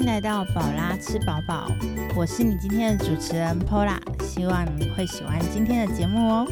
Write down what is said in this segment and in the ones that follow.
迎来到宝拉吃饱饱，我是你今天的主持人 Pola，希望你会喜欢今天的节目哦。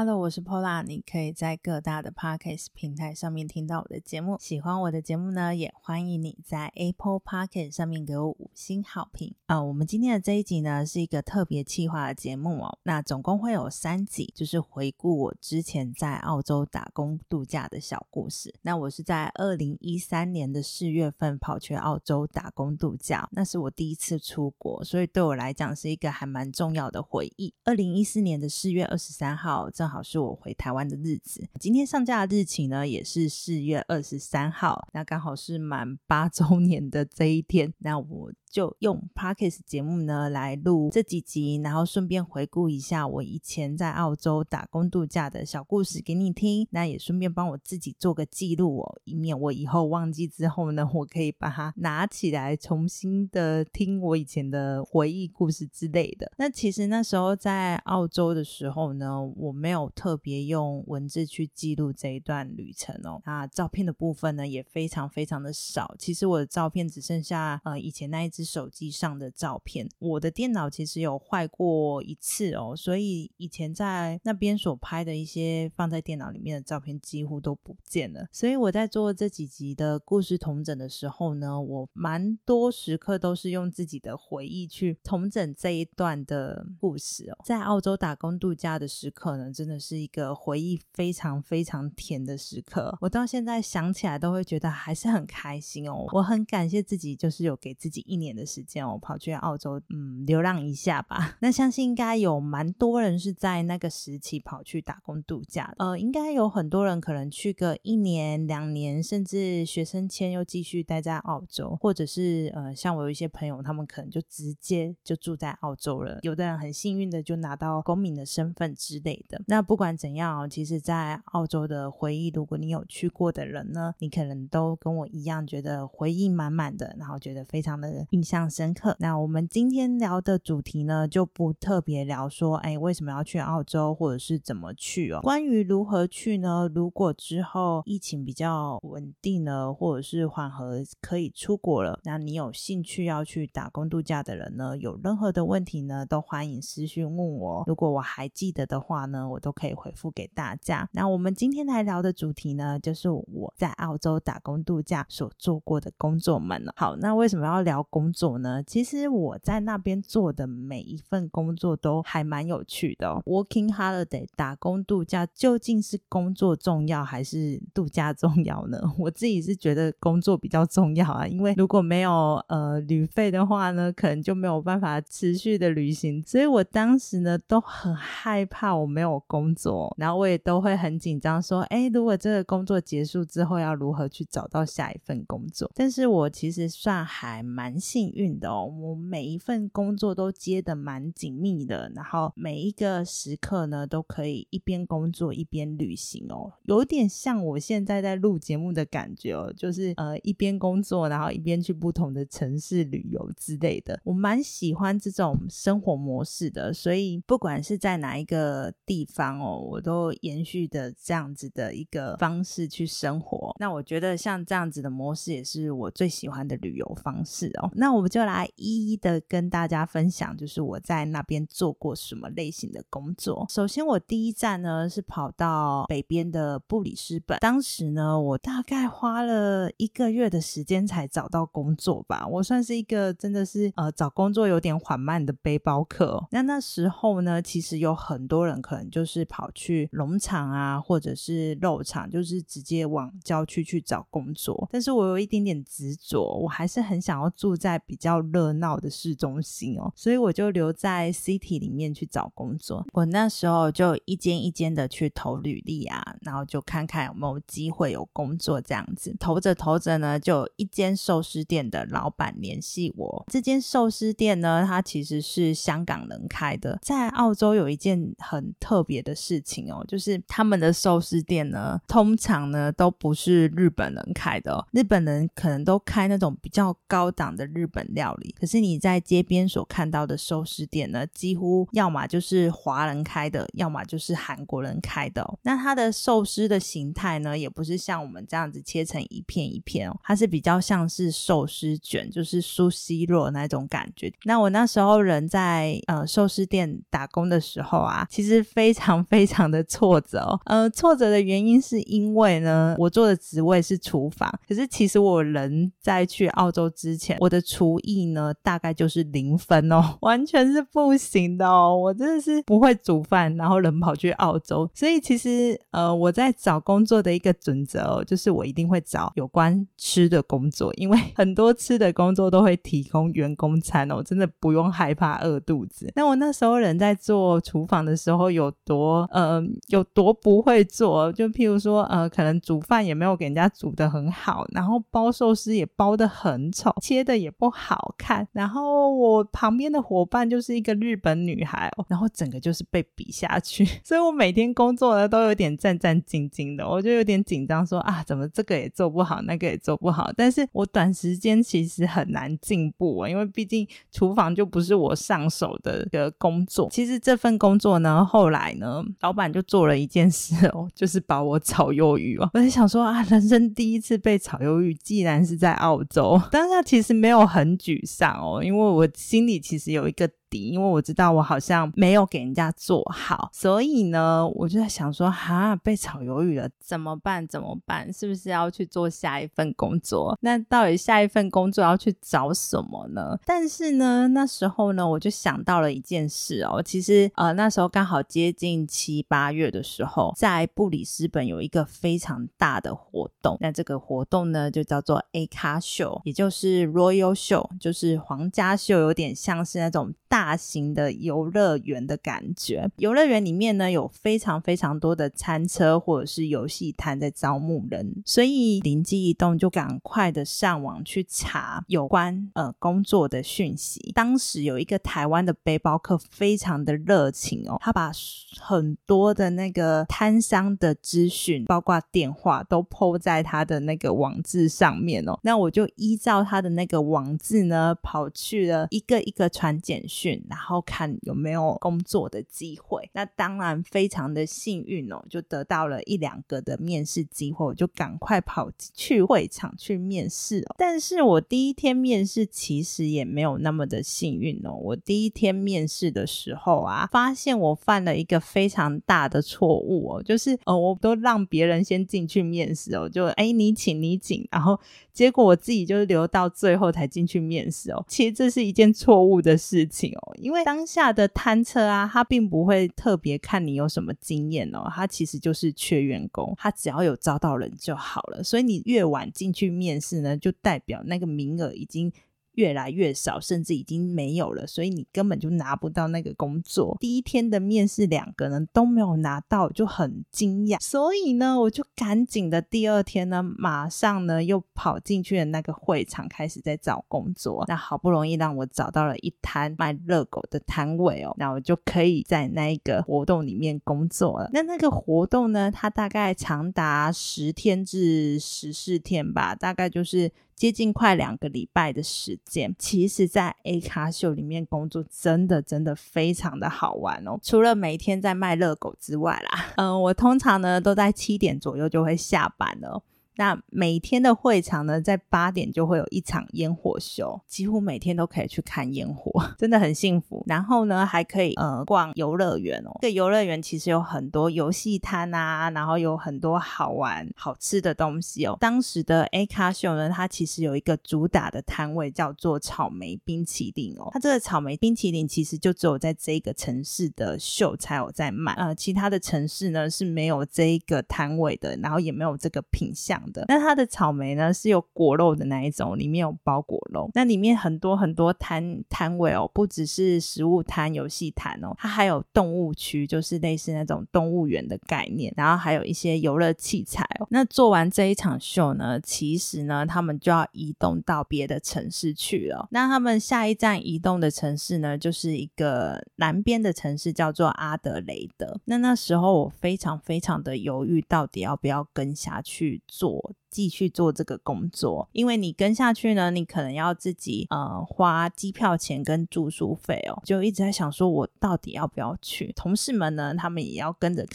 Hello，我是 Pola，你可以在各大的 Podcast 平台上面听到我的节目。喜欢我的节目呢，也欢迎你在 Apple Podcast 上面给我五星好评啊！我们今天的这一集呢，是一个特别企划的节目哦。那总共会有三集，就是回顾我之前在澳洲打工度假的小故事。那我是在二零一三年的四月份跑去澳洲打工度假，那是我第一次出国，所以对我来讲是一个还蛮重要的回忆。二零一四年的四月二十三号。正好是我回台湾的日子，今天上架的日期呢也是四月二十三号，那刚好是满八周年的这一天，那我。就用 Parkes 节目呢来录这几集，然后顺便回顾一下我以前在澳洲打工度假的小故事给你听。那也顺便帮我自己做个记录哦，以免我以后忘记之后呢，我可以把它拿起来重新的听我以前的回忆故事之类的。那其实那时候在澳洲的时候呢，我没有特别用文字去记录这一段旅程哦。那照片的部分呢也非常非常的少。其实我的照片只剩下呃以前那一只。手机上的照片，我的电脑其实有坏过一次哦，所以以前在那边所拍的一些放在电脑里面的照片几乎都不见了。所以我在做这几集的故事同整的时候呢，我蛮多时刻都是用自己的回忆去同整这一段的故事哦。在澳洲打工度假的时刻呢，真的是一个回忆非常非常甜的时刻。我到现在想起来都会觉得还是很开心哦。我很感谢自己，就是有给自己一年。的时间，我跑去澳洲，嗯，流浪一下吧。那相信应该有蛮多人是在那个时期跑去打工度假。呃，应该有很多人可能去个一年、两年，甚至学生签又继续待在澳洲，或者是呃，像我有一些朋友，他们可能就直接就住在澳洲了。有的人很幸运的就拿到公民的身份之类的。那不管怎样，其实，在澳洲的回忆，如果你有去过的人呢，你可能都跟我一样，觉得回忆满满的，然后觉得非常的。印象深刻。那我们今天聊的主题呢，就不特别聊说，哎，为什么要去澳洲，或者是怎么去哦？关于如何去呢？如果之后疫情比较稳定了，或者是缓和，可以出国了，那你有兴趣要去打工度假的人呢，有任何的问题呢，都欢迎私讯问我。如果我还记得的话呢，我都可以回复给大家。那我们今天来聊的主题呢，就是我在澳洲打工度假所做过的工作们了。好，那为什么要聊工？做呢？其实我在那边做的每一份工作都还蛮有趣的。Working holiday 打工度假究竟是工作重要还是度假重要呢？我自己是觉得工作比较重要啊，因为如果没有呃旅费的话呢，可能就没有办法持续的旅行。所以我当时呢都很害怕我没有工作，然后我也都会很紧张，说哎，如果这个工作结束之后要如何去找到下一份工作？但是我其实算还蛮幸。幸运的哦，我每一份工作都接的蛮紧密的，然后每一个时刻呢，都可以一边工作一边旅行哦，有点像我现在在录节目的感觉哦，就是呃一边工作，然后一边去不同的城市旅游之类的，我蛮喜欢这种生活模式的，所以不管是在哪一个地方哦，我都延续的这样子的一个方式去生活。那我觉得像这样子的模式也是我最喜欢的旅游方式哦。那那我们就来一一的跟大家分享，就是我在那边做过什么类型的工作。首先，我第一站呢是跑到北边的布里斯本，当时呢我大概花了一个月的时间才找到工作吧。我算是一个真的是呃找工作有点缓慢的背包客。那那时候呢，其实有很多人可能就是跑去农场啊，或者是肉场，就是直接往郊区去找工作。但是我有一点点执着，我还是很想要住在。在比较热闹的市中心哦，所以我就留在 city 里面去找工作。我那时候就一间一间的去投履历啊，然后就看看有没有机会有工作这样子。投着投着呢，就一间寿司店的老板联系我。这间寿司店呢，它其实是香港人开的。在澳洲有一件很特别的事情哦，就是他们的寿司店呢，通常呢都不是日本人开的。日本人可能都开那种比较高档的日。日本料理。可是你在街边所看到的寿司店呢，几乎要么就是华人开的，要么就是韩国人开的。那它的寿司的形态呢，也不是像我们这样子切成一片一片哦，它是比较像是寿司卷，就是酥西肉那种感觉。那我那时候人在呃寿司店打工的时候啊，其实非常非常的挫折哦。呃，挫折的原因是因为呢，我做的职位是厨房，可是其实我人在去澳洲之前，我的厨艺呢大概就是零分哦，完全是不行的哦，我真的是不会煮饭，然后人跑去澳洲，所以其实呃我在找工作的一个准则哦，就是我一定会找有关吃的工作，因为很多吃的工作都会提供员工餐哦，真的不用害怕饿肚子。那我那时候人在做厨房的时候有多呃有多不会做，就譬如说呃可能煮饭也没有给人家煮的很好，然后包寿司也包的很丑，切的也不好看。然后我旁边的伙伴就是一个日本女孩，然后整个就是被比下去，所以我每天工作呢都有点战战兢兢的，我就有点紧张，说啊怎么这个也做不好，那个也做不好。但是我短时间其实很难进步啊，因为毕竟厨房就不是我上手的一个工作。其实这份工作呢，后来呢，老板就做了一件事哦，就是把我炒鱿鱼哦。我在想说啊，人生第一次被炒鱿鱼，既然是在澳洲，当下其实没有很沮丧哦，因为我心里其实有一个。因为我知道我好像没有给人家做好，所以呢，我就在想说，哈，被炒鱿鱼了，怎么办？怎么办？是不是要去做下一份工作？那到底下一份工作要去找什么呢？但是呢，那时候呢，我就想到了一件事哦，其实呃，那时候刚好接近七八月的时候，在布里斯本有一个非常大的活动，那这个活动呢，就叫做 A 卡秀，也就是 Royal Show，就是皇家秀，有点像是那种大。大型的游乐园的感觉，游乐园里面呢有非常非常多的餐车或者是游戏摊在招募人，所以灵机一动就赶快的上网去查有关呃工作的讯息。当时有一个台湾的背包客非常的热情哦，他把很多的那个摊商的资讯，包括电话都铺在他的那个网志上面哦。那我就依照他的那个网志呢，跑去了一个一个传简讯。然后看有没有工作的机会，那当然非常的幸运哦，就得到了一两个的面试机会，我就赶快跑去会场去面试哦。但是我第一天面试其实也没有那么的幸运哦。我第一天面试的时候啊，发现我犯了一个非常大的错误哦，就是呃，我都让别人先进去面试哦，就哎你请你请，然后结果我自己就留到最后才进去面试哦。其实这是一件错误的事情。因为当下的摊车啊，他并不会特别看你有什么经验哦，他其实就是缺员工，他只要有招到人就好了。所以你越晚进去面试呢，就代表那个名额已经。越来越少，甚至已经没有了，所以你根本就拿不到那个工作。第一天的面试，两个人都没有拿到，就很惊讶。所以呢，我就赶紧的第二天呢，马上呢又跑进去了那个会场，开始在找工作。那好不容易让我找到了一摊卖热狗的摊位哦，那我就可以在那一个活动里面工作了。那那个活动呢，它大概长达十天至十四天吧，大概就是。接近快两个礼拜的时间，其实，在 A 咖秀里面工作真的真的非常的好玩哦。除了每天在卖热狗之外啦，嗯，我通常呢都在七点左右就会下班了。那每天的会场呢，在八点就会有一场烟火秀，几乎每天都可以去看烟火，真的很幸福。然后呢，还可以呃逛游乐园哦。这个游乐园其实有很多游戏摊啊，然后有很多好玩好吃的东西哦。当时的 A 卡秀呢，它其实有一个主打的摊位叫做草莓冰淇淋哦。它这个草莓冰淇淋其实就只有在这个城市的秀才有在卖，呃，其他的城市呢是没有这一个摊位的，然后也没有这个品相。那它的草莓呢是有果肉的那一种，里面有包果肉。那里面很多很多摊摊位哦，不只是食物摊、游戏摊哦，它还有动物区，就是类似那种动物园的概念。然后还有一些游乐器材哦。那做完这一场秀呢，其实呢，他们就要移动到别的城市去了。那他们下一站移动的城市呢，就是一个南边的城市，叫做阿德雷德。那那时候我非常非常的犹豫，到底要不要跟下去做。继续做这个工作，因为你跟下去呢，你可能要自己呃花机票钱跟住宿费哦，就一直在想说，我到底要不要去？同事们呢，他们也要跟着。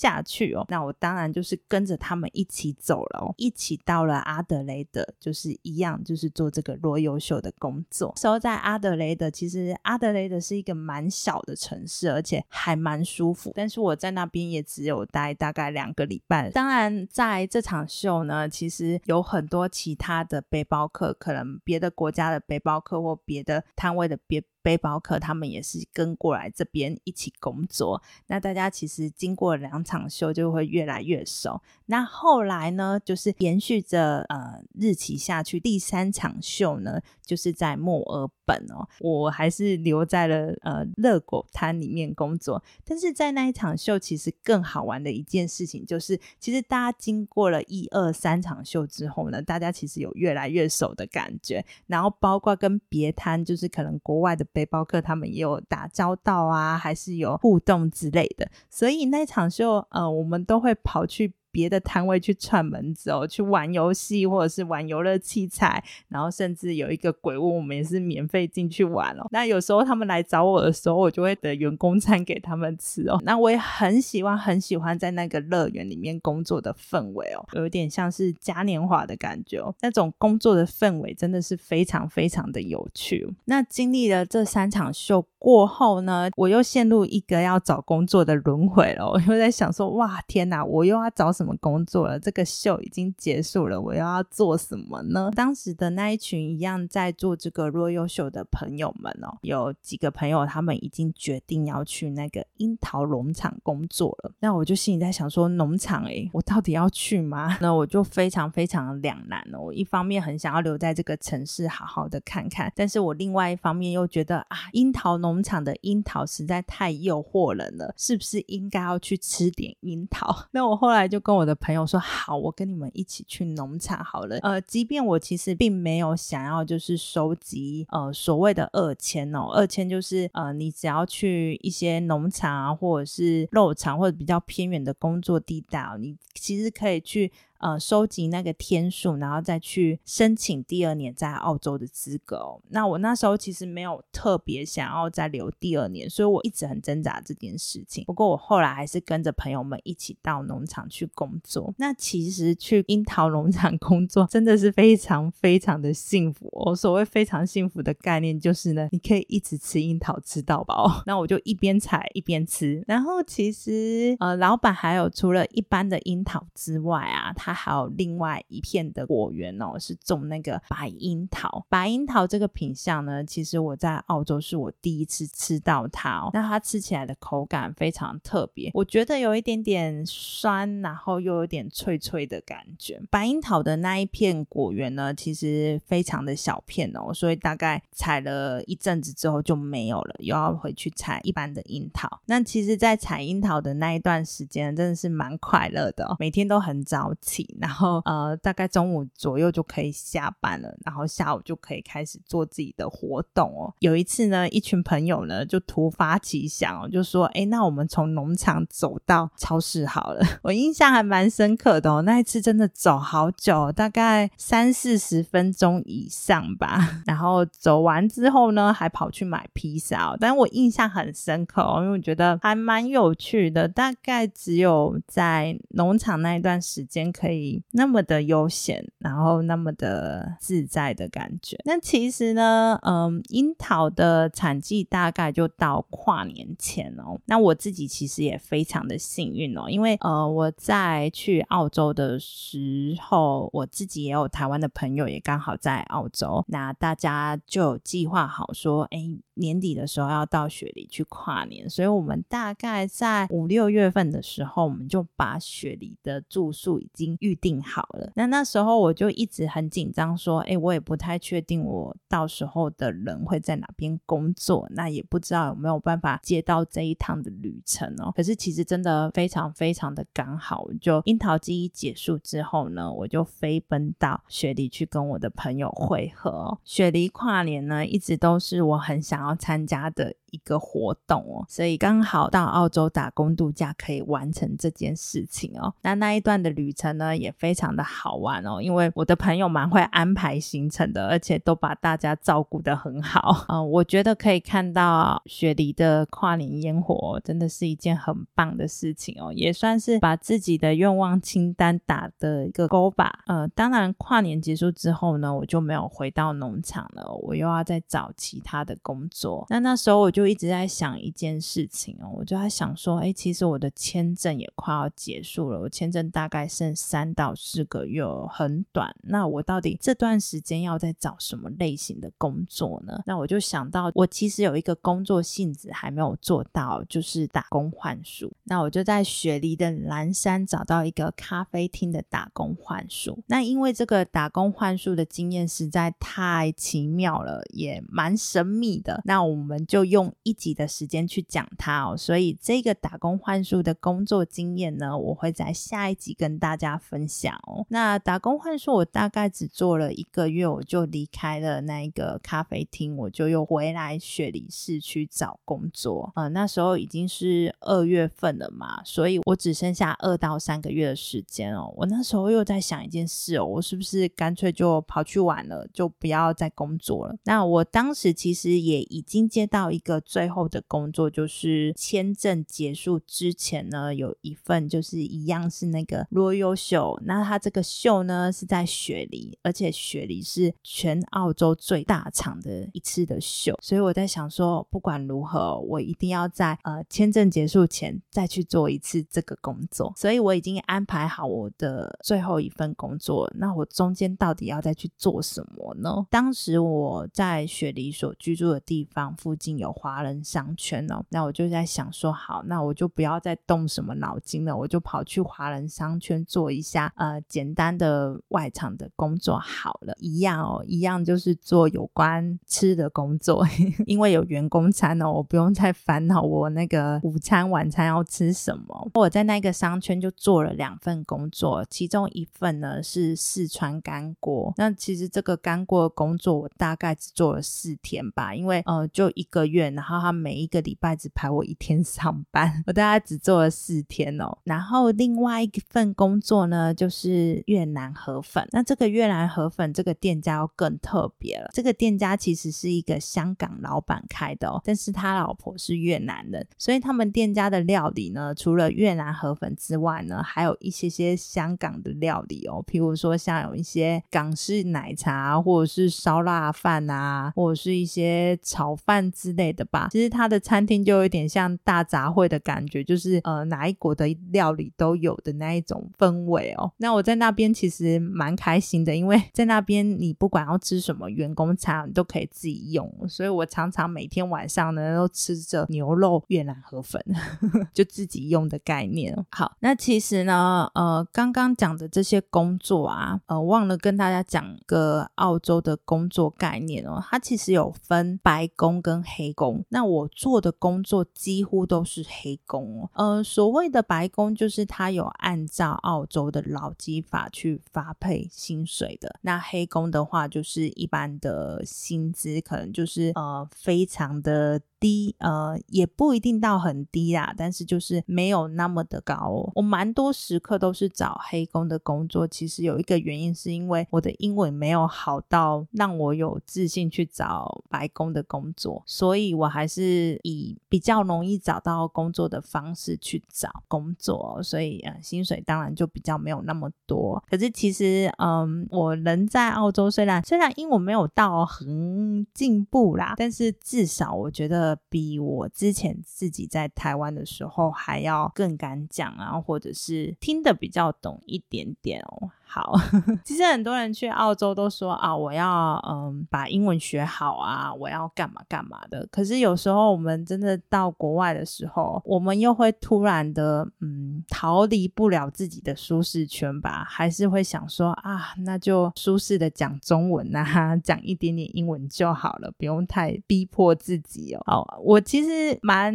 下去哦，那我当然就是跟着他们一起走了哦，一起到了阿德雷德，就是一样，就是做这个若优秀的工作。时候在阿德雷德，其实阿德雷德是一个蛮小的城市，而且还蛮舒服。但是我在那边也只有待大概两个礼拜。当然，在这场秀呢，其实有很多其他的背包客，可能别的国家的背包客或别的摊位的别。背包客他们也是跟过来这边一起工作，那大家其实经过两场秀就会越来越熟。那后来呢，就是延续着呃日期下去，第三场秀呢就是在墨尔本哦，我还是留在了呃热狗摊里面工作。但是在那一场秀，其实更好玩的一件事情就是，其实大家经过了一二三场秀之后呢，大家其实有越来越熟的感觉，然后包括跟别摊，就是可能国外的。背包客他们也有打交道啊，还是有互动之类的，所以那场秀，呃，我们都会跑去。别的摊位去串门子哦，去玩游戏或者是玩游乐器材，然后甚至有一个鬼屋，我们也是免费进去玩哦。那有时候他们来找我的时候，我就会得员工餐给他们吃哦。那我也很喜欢很喜欢在那个乐园里面工作的氛围哦，有点像是嘉年华的感觉哦。那种工作的氛围真的是非常非常的有趣。那经历了这三场秀过后呢，我又陷入一个要找工作的轮回了。我又在想说，哇，天哪，我又要找。什么工作了？这个秀已经结束了，我又要做什么呢？当时的那一群一样在做这个若优秀的朋友们哦，有几个朋友他们已经决定要去那个樱桃农场工作了。那我就心里在想说，农场诶，我到底要去吗？那我就非常非常两难哦。我一方面很想要留在这个城市好好的看看，但是我另外一方面又觉得啊，樱桃农场的樱桃实在太诱惑人了，是不是应该要去吃点樱桃？那我后来就。跟我的朋友说好，我跟你们一起去农场好了。呃，即便我其实并没有想要就是收集呃所谓的二千哦，二千就是呃你只要去一些农场啊，或者是肉场或者比较偏远的工作地带，你其实可以去。呃，收集那个天数，然后再去申请第二年在澳洲的资格。那我那时候其实没有特别想要再留第二年，所以我一直很挣扎这件事情。不过我后来还是跟着朋友们一起到农场去工作。那其实去樱桃农场 工作真的是非常非常的幸福。我所谓非常幸福的概念就是呢，你可以一直吃樱桃吃到饱。那我就一边采一边吃。然后其实呃，老板还有除了一般的樱桃之外啊，他还有另外一片的果园哦，是种那个白樱桃。白樱桃这个品相呢，其实我在澳洲是我第一次吃到它哦。那它吃起来的口感非常特别，我觉得有一点点酸，然后又有点脆脆的感觉。白樱桃的那一片果园呢，其实非常的小片哦，所以大概采了一阵子之后就没有了，又要回去采一般的樱桃。那其实，在采樱桃的那一段时间，真的是蛮快乐的，每天都很早起。然后呃，大概中午左右就可以下班了，然后下午就可以开始做自己的活动哦。有一次呢，一群朋友呢就突发奇想哦，就说：“哎，那我们从农场走到超市好了。”我印象还蛮深刻的哦，那一次真的走好久，大概三四十分钟以上吧。然后走完之后呢，还跑去买披萨哦，但我印象很深刻哦，因为我觉得还蛮有趣的。大概只有在农场那一段时间可以。以那么的悠闲，然后那么的自在的感觉。那其实呢，嗯，樱桃的产季大概就到跨年前哦。那我自己其实也非常的幸运哦，因为呃，我在去澳洲的时候，我自己也有台湾的朋友也刚好在澳洲，那大家就计划好说，哎。年底的时候要到雪梨去跨年，所以我们大概在五六月份的时候，我们就把雪梨的住宿已经预定好了。那那时候我就一直很紧张，说：“哎，我也不太确定我到时候的人会在哪边工作，那也不知道有没有办法接到这一趟的旅程哦。”可是其实真的非常非常的刚好，就樱桃季一结束之后呢，我就飞奔到雪梨去跟我的朋友会合。雪梨跨年呢，一直都是我很想要。参加的一个活动哦，所以刚好到澳洲打工度假可以完成这件事情哦。那那一段的旅程呢也非常的好玩哦，因为我的朋友蛮会安排行程的，而且都把大家照顾得很好啊。我觉得可以看到雪梨的跨年烟火，真的是一件很棒的事情哦，也算是把自己的愿望清单打的一个勾吧。呃，当然跨年结束之后呢，我就没有回到农场了，我又要再找其他的工作。那那时候我就就一直在想一件事情哦，我就在想说，哎，其实我的签证也快要结束了，我签证大概剩三到四个月，很短。那我到底这段时间要在找什么类型的工作呢？那我就想到，我其实有一个工作性质还没有做到，就是打工换宿。那我就在雪梨的蓝山找到一个咖啡厅的打工换宿。那因为这个打工换宿的经验实在太奇妙了，也蛮神秘的。那我们就用一集的时间去讲它哦。所以这个打工换宿的工作经验呢，我会在下一集跟大家分享哦。那打工换宿我大概只做了一个月，我就离开了那一个咖啡厅，我就又回来雪梨市区找工作。呃，那时候已经是二月份了嘛，所以我只剩下二到三个月的时间哦。我那时候又在想一件事哦，我是不是干脆就跑去玩了，就不要再工作了？那我当时其实也已经接到一个最后的工作，就是签证结束之前呢，有一份就是一样是那个 Royal Show。那它这个秀呢是在雪梨，而且雪梨是全澳洲最大场的一次的秀，所以我在想说，不管如何，我一定要在呃签证结束前再去做一次这个工作。所以我已经安排好我的最后一份工作。那我中间到底要再去做什么呢？当时我在雪梨所居住的地方附近有花华人商圈哦，那我就在想说，好，那我就不要再动什么脑筋了，我就跑去华人商圈做一下呃简单的外场的工作好了。一样哦，一样就是做有关吃的工作，因为有员工餐哦，我不用再烦恼我那个午餐晚餐要吃什么。我在那个商圈就做了两份工作，其中一份呢是四川干锅。那其实这个干锅的工作我大概只做了四天吧，因为呃就一个月，然后他每一个礼拜只排我一天 上班，我大概只做了四天哦。然后另外一份工作呢就是越南河粉，那这个越南河粉这个店家要更特别了，这个店家其实是一个香港老板开的哦，但是他老婆是越南人，所以他们店家的料理呢，除了越南河粉之外呢，还有一些些香港的料理哦，譬如说像有一些港式奶茶，或者是烧腊饭啊，或者是一些炒饭之类的吧。其实他的餐厅就有点像大杂烩的感觉，就是呃哪一国的料理都有的那一种氛围哦。那我在那边其实蛮开心的，因为在那边你不管要吃什么员工餐，你都可以自己用，所以我常常每天晚上呢都吃着牛肉越南河粉，就自己用的概念。好，那其实呢，呃，刚刚讲的这些工作啊，呃，忘了跟大家讲个澳洲的工作概念哦，它其实有分白工跟黑工。那我做的工作几乎都是黑工哦。呃，所谓的白工就是他有按照澳洲的劳基法去发配薪水的。那黑工的话，就是一般的薪资，可能就是呃，非常的。低呃也不一定到很低啦，但是就是没有那么的高哦。我蛮多时刻都是找黑工的工作，其实有一个原因是因为我的英文没有好到让我有自信去找白工的工作，所以我还是以比较容易找到工作的方式去找工作，所以呃薪水当然就比较没有那么多。可是其实嗯我人在澳洲，虽然虽然英文没有到很进步啦，但是至少我觉得。比我之前自己在台湾的时候还要更敢讲啊，或者是听得比较懂一点点哦。好，其实很多人去澳洲都说啊，我要嗯把英文学好啊，我要干嘛干嘛的。可是有时候我们真的到国外的时候，我们又会突然的嗯逃离不了自己的舒适圈吧，还是会想说啊，那就舒适的讲中文啊，讲一点点英文就好了，不用太逼迫自己哦。我其实蛮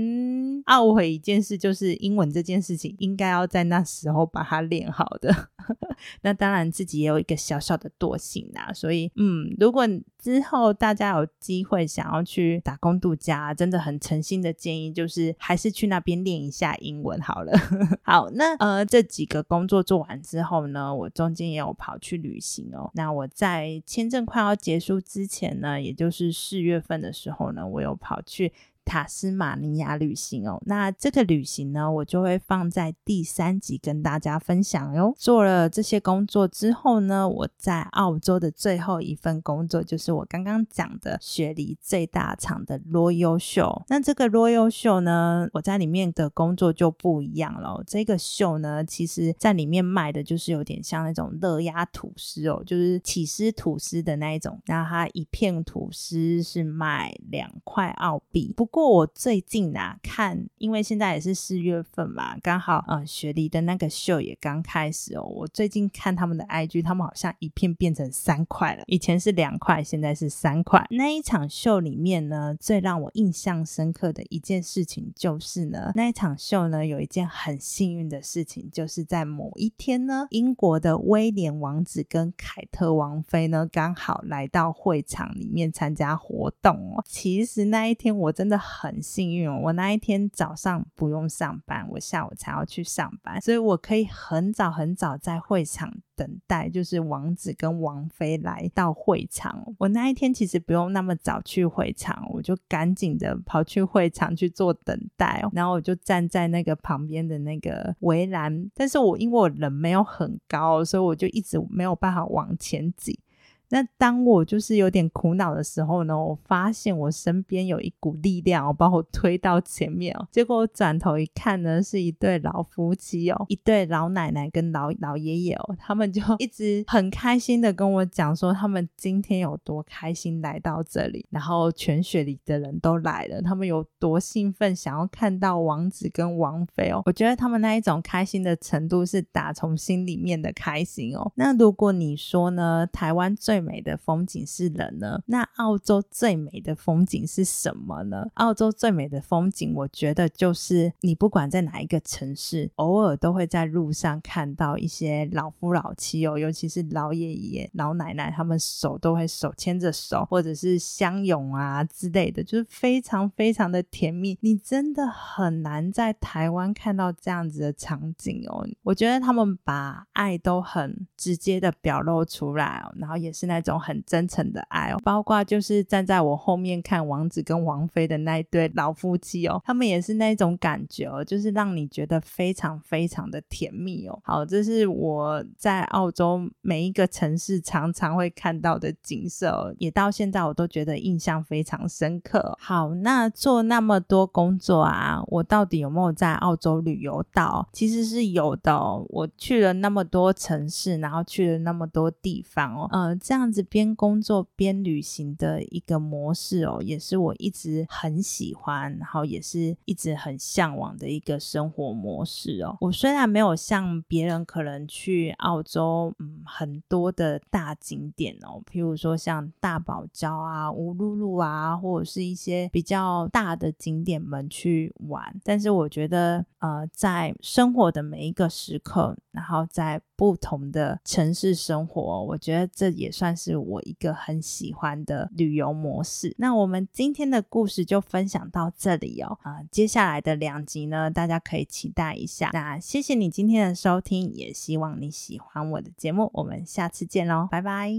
懊悔一件事，就是英文这件事情应该要在那时候把它练好的。那当然自己也有一个小小的惰性啊，所以嗯，如果之后大家有机会想要去打工度假，真的很诚心的建议，就是还是去那边练一下英文好了。好，那呃这几个工作做完之后呢，我中间也有跑去旅行哦。那我在签证快要结束之前呢，也就是四月份的时候呢，我有跑去。塔斯马尼亚旅行哦，那这个旅行呢，我就会放在第三集跟大家分享哟。做了这些工作之后呢，我在澳洲的最后一份工作就是我刚刚讲的雪梨最大厂的 Royal Show。那这个 Royal Show 呢，我在里面的工作就不一样了。这个秀呢，其实在里面卖的就是有点像那种热压吐司哦，就是起司吐司的那一种。那它一片吐司是卖两块澳币，不。不过我最近啊看，因为现在也是四月份嘛，刚好呃雪梨的那个秀也刚开始哦。我最近看他们的 IG，他们好像一片变成三块了，以前是两块，现在是三块。那一场秀里面呢，最让我印象深刻的一件事情就是呢，那一场秀呢有一件很幸运的事情，就是在某一天呢，英国的威廉王子跟凯特王妃呢刚好来到会场里面参加活动哦。其实那一天我真的。很幸运哦，我那一天早上不用上班，我下午才要去上班，所以我可以很早很早在会场等待，就是王子跟王妃来到会场。我那一天其实不用那么早去会场，我就赶紧的跑去会场去做等待，然后我就站在那个旁边的那个围栏，但是我因为我人没有很高，所以我就一直没有办法往前挤。那当我就是有点苦恼的时候呢，我发现我身边有一股力量，把我推到前面哦。结果我转头一看呢，是一对老夫妻哦，一对老奶奶跟老老爷爷哦，他们就 一直很开心的跟我讲说，他们今天有多开心来到这里，然后全雪里的人都来了，他们有多兴奋，想要看到王子跟王妃哦。我觉得他们那一种开心的程度是打从心里面的开心哦。那如果你说呢，台湾最最美的风景是人呢？那澳洲最美的风景是什么呢？澳洲最美的风景，我觉得就是你不管在哪一个城市，偶尔都会在路上看到一些老夫老妻哦，尤其是老爷爷、老奶奶，他们手都会手牵着手，或者是相拥啊之类的，就是非常非常的甜蜜。你真的很难在台湾看到这样子的场景哦。我觉得他们把爱都很直接的表露出来哦，然后也是。那种很真诚的爱哦，包括就是站在我后面看王子跟王妃的那一对老夫妻哦，他们也是那种感觉哦，就是让你觉得非常非常的甜蜜哦。好，这是我在澳洲每一个城市常常会看到的景色，也到现在我都觉得印象非常深刻。好，那做那么多工作啊，我到底有没有在澳洲旅游到？其实是有的，我去了那么多城市，然后去了那么多地方哦，呃，这样子边工作边旅行的一个模式哦，也是我一直很喜欢，然后也是一直很向往的一个生活模式哦。我虽然没有像别人可能去澳洲，嗯，很多的大景点哦，譬如说像大堡礁啊、乌鲁鲁啊，或者是一些比较大的景点们去玩，但是我觉得，呃，在生活的每一个时刻，然后在不同的城市生活，我觉得这也算算是我一个很喜欢的旅游模式。那我们今天的故事就分享到这里哦。啊，接下来的两集呢，大家可以期待一下。那谢谢你今天的收听，也希望你喜欢我的节目。我们下次见喽，拜拜。